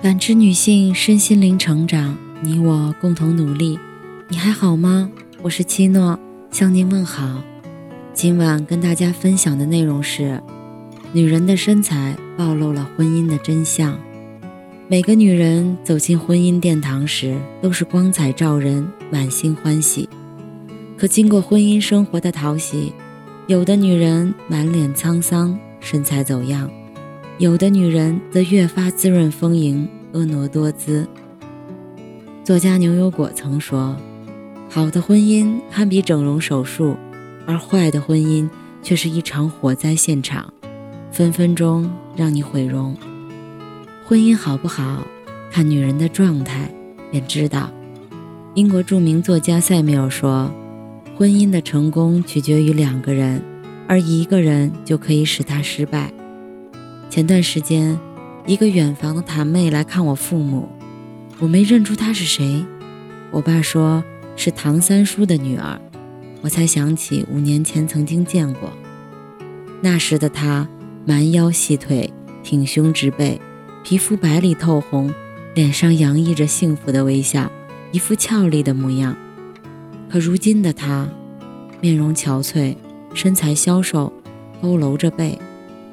感知女性身心灵成长，你我共同努力。你还好吗？我是七诺，向您问好。今晚跟大家分享的内容是：女人的身材暴露了婚姻的真相。每个女人走进婚姻殿堂时，都是光彩照人，满心欢喜。可经过婚姻生活的淘洗，有的女人满脸沧桑，身材走样；有的女人则越发滋润丰盈，婀娜多姿。作家牛油果曾说：“好的婚姻堪比整容手术，而坏的婚姻却是一场火灾现场，分分钟让你毁容。”婚姻好不好，看女人的状态便知道。英国著名作家塞缪尔说：“婚姻的成功取决于两个人，而一个人就可以使它失败。”前段时间，一个远房的堂妹来看我父母，我没认出她是谁。我爸说是唐三叔的女儿，我才想起五年前曾经见过。那时的她蛮腰细腿，挺胸直背。皮肤白里透红，脸上洋溢着幸福的微笑，一副俏丽的模样。可如今的她，面容憔悴，身材消瘦，佝偻着背，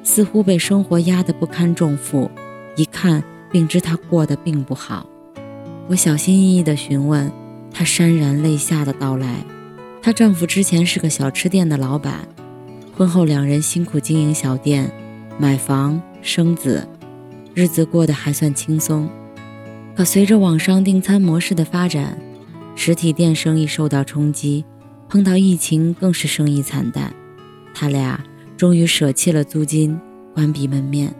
似乎被生活压得不堪重负。一看便知她过得并不好。我小心翼翼地询问，她潸然泪下的道来：她丈夫之前是个小吃店的老板，婚后两人辛苦经营小店，买房生子。日子过得还算轻松，可随着网上订餐模式的发展，实体店生意受到冲击，碰到疫情更是生意惨淡。他俩终于舍弃了租金，关闭门面。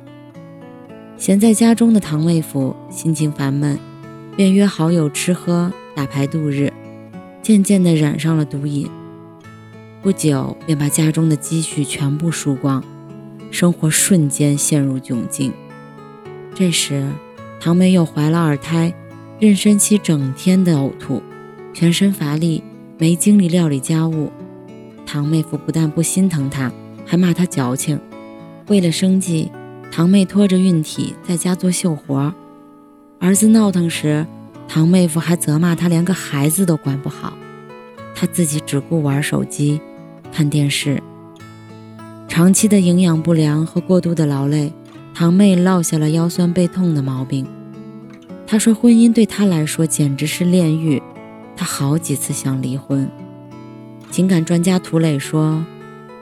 闲在家中的唐妹夫心情烦闷，便约好友吃喝打牌度日，渐渐地染上了毒瘾。不久便把家中的积蓄全部输光，生活瞬间陷入窘境。这时，唐妹又怀了二胎，妊娠期整天的呕吐，全身乏力，没精力料理家务。唐妹夫不但不心疼她，还骂她矫情。为了生计，堂妹拖着孕体在家做绣活。儿子闹腾时，堂妹夫还责骂她连个孩子都管不好，她自己只顾玩手机、看电视。长期的营养不良和过度的劳累。堂妹落下了腰酸背痛的毛病。她说：“婚姻对她来说简直是炼狱，她好几次想离婚。”情感专家涂磊说：“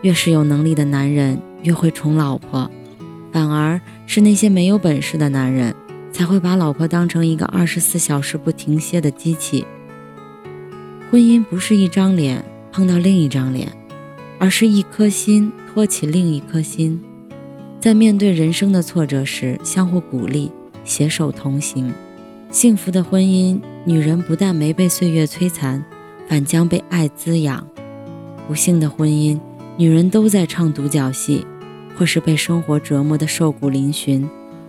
越是有能力的男人越会宠老婆，反而是那些没有本事的男人才会把老婆当成一个二十四小时不停歇的机器。婚姻不是一张脸碰到另一张脸，而是一颗心托起另一颗心。”在面对人生的挫折时，相互鼓励，携手同行。幸福的婚姻，女人不但没被岁月摧残，反将被爱滋养；不幸的婚姻，女人都在唱独角戏，或是被生活折磨得瘦骨嶙峋，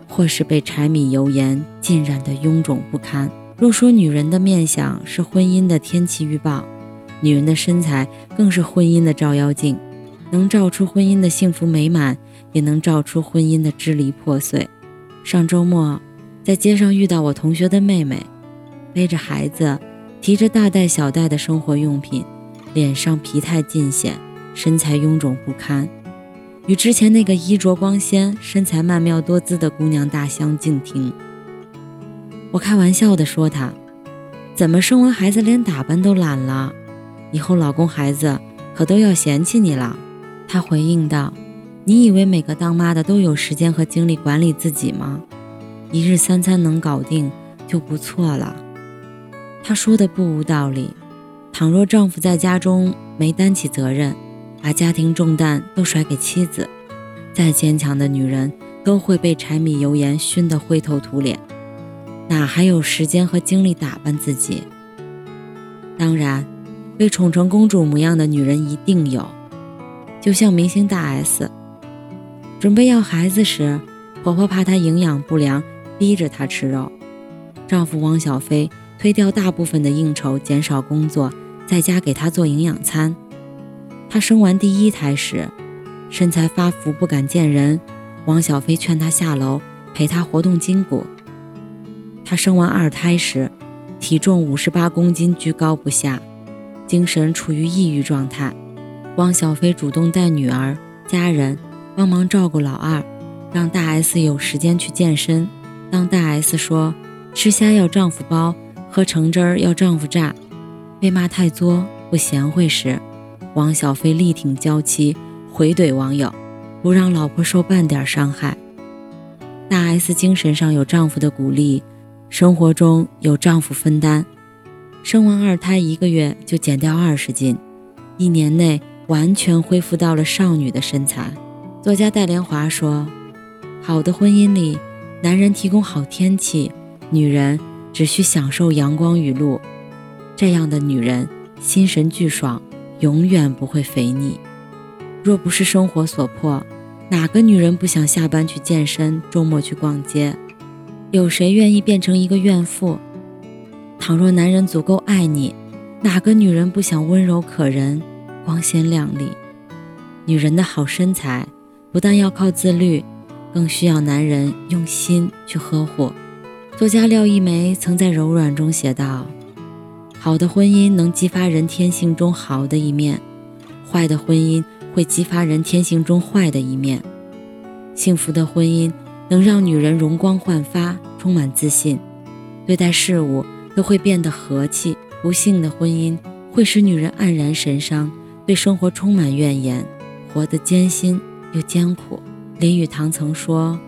或是被柴米油盐浸染得臃肿不堪。若说女人的面相是婚姻的天气预报，女人的身材更是婚姻的照妖镜，能照出婚姻的幸福美满。也能照出婚姻的支离破碎。上周末，在街上遇到我同学的妹妹，背着孩子，提着大袋小袋的生活用品，脸上疲态尽显，身材臃肿不堪，与之前那个衣着光鲜、身材曼妙多姿的姑娘大相径庭。我开玩笑地说：“她怎么生完孩子连打扮都懒了？以后老公孩子可都要嫌弃你了。”她回应道。你以为每个当妈的都有时间和精力管理自己吗？一日三餐能搞定就不错了。她说的不无道理。倘若丈夫在家中没担起责任，把家庭重担都甩给妻子，再坚强的女人都会被柴米油盐熏得灰头土脸，哪还有时间和精力打扮自己？当然，被宠成公主模样的女人一定有，就像明星大 S。准备要孩子时，婆婆怕她营养不良，逼着她吃肉。丈夫汪小菲推掉大部分的应酬，减少工作，在家给她做营养餐。她生完第一胎时，身材发福不敢见人，汪小菲劝她下楼陪她活动筋骨。她生完二胎时，体重五十八公斤，居高不下，精神处于抑郁状态。汪小菲主动带女儿、家人帮忙照顾老二，让大 S 有时间去健身。当大 S 说吃虾要丈夫包，喝橙汁儿要丈夫榨，被骂太作不贤惠时，王小飞力挺娇妻，回怼网友，不让老婆受半点伤害。大 S 精神上有丈夫的鼓励，生活中有丈夫分担。生完二胎一个月就减掉二十斤，一年内。完全恢复到了少女的身材。作家戴连华说：“好的婚姻里，男人提供好天气，女人只需享受阳光雨露。这样的女人心神俱爽，永远不会肥腻。若不是生活所迫，哪个女人不想下班去健身，周末去逛街？有谁愿意变成一个怨妇？倘若男人足够爱你，哪个女人不想温柔可人？”光鲜亮丽，女人的好身材不但要靠自律，更需要男人用心去呵护。作家廖一梅曾在《柔软》中写道：“好的婚姻能激发人天性中好的一面，坏的婚姻会激发人天性中坏的一面。幸福的婚姻能让女人容光焕发，充满自信，对待事物都会变得和气。不幸的婚姻会使女人黯然神伤。”对生活充满怨言，活得艰辛又艰苦。林语堂曾说：“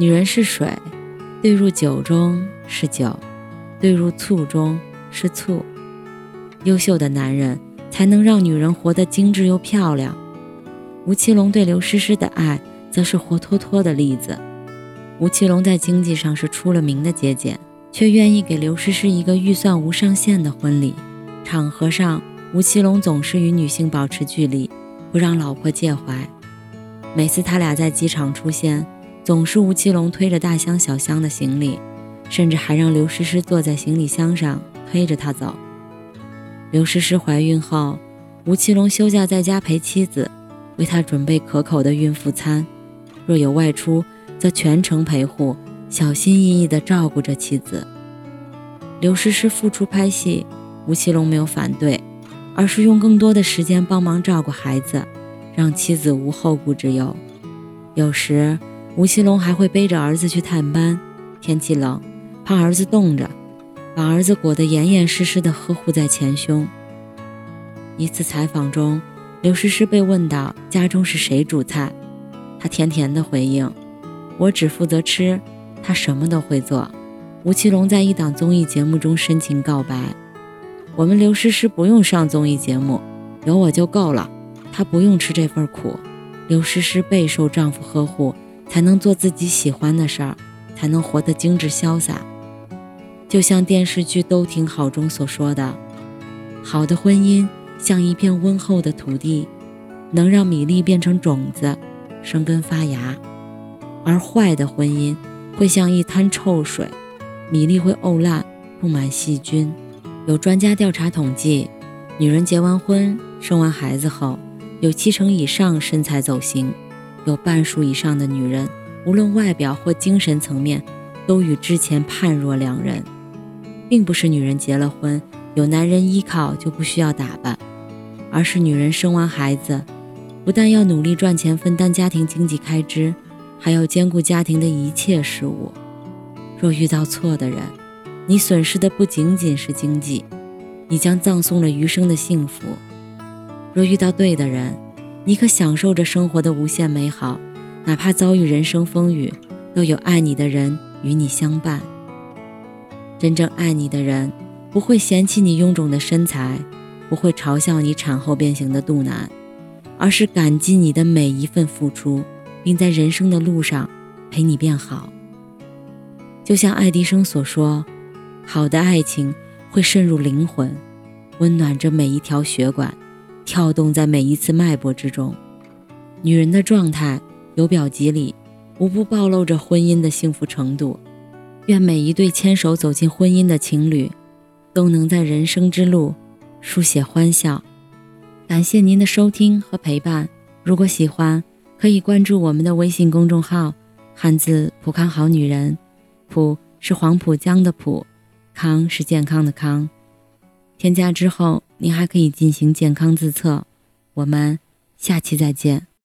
女人是水，兑入酒中是酒，兑入醋中吃醋。优秀的男人才能让女人活得精致又漂亮。”吴奇隆对刘诗诗的爱，则是活脱脱的例子。吴奇隆在经济上是出了名的节俭，却愿意给刘诗诗一个预算无上限的婚礼，场合上。吴奇隆总是与女性保持距离，不让老婆介怀。每次他俩在机场出现，总是吴奇隆推着大箱小箱的行李，甚至还让刘诗诗坐在行李箱上推着他走。刘诗诗怀孕后，吴奇隆休假在家陪妻子，为她准备可口的孕妇餐；若有外出，则全程陪护，小心翼翼地照顾着妻子。刘诗诗复出拍戏，吴奇隆没有反对。而是用更多的时间帮忙照顾孩子，让妻子无后顾之忧。有时，吴奇隆还会背着儿子去探班，天气冷，怕儿子冻着，把儿子裹得严严实实的呵护在前胸。一次采访中，刘诗诗被问到家中是谁煮菜，她甜甜的回应：“我只负责吃，他什么都会做。”吴奇隆在一档综艺节目中深情告白。我们刘诗诗不用上综艺节目，有我就够了。她不用吃这份苦。刘诗诗备受丈夫呵护，才能做自己喜欢的事儿，才能活得精致潇洒。就像电视剧《都挺好》中所说的：“好的婚姻像一片温厚的土地，能让米粒变成种子，生根发芽；而坏的婚姻会像一滩臭水，米粒会沤烂，布满细菌。”有专家调查统计，女人结完婚、生完孩子后，有七成以上身材走形，有半数以上的女人，无论外表或精神层面，都与之前判若两人。并不是女人结了婚，有男人依靠就不需要打扮，而是女人生完孩子，不但要努力赚钱分担家庭经济开支，还要兼顾家庭的一切事务。若遇到错的人，你损失的不仅仅是经济，你将葬送了余生的幸福。若遇到对的人，你可享受着生活的无限美好，哪怕遭遇人生风雨，都有爱你的人与你相伴。真正爱你的人，不会嫌弃你臃肿的身材，不会嘲笑你产后变形的肚腩，而是感激你的每一份付出，并在人生的路上陪你变好。就像爱迪生所说。好的爱情会渗入灵魂，温暖着每一条血管，跳动在每一次脉搏之中。女人的状态由表及里，无不暴露着婚姻的幸福程度。愿每一对牵手走进婚姻的情侣，都能在人生之路书写欢笑。感谢您的收听和陪伴。如果喜欢，可以关注我们的微信公众号“汉字浦康好女人”，浦。是黄浦江的浦，康是健康的康。添加之后，您还可以进行健康自测。我们下期再见。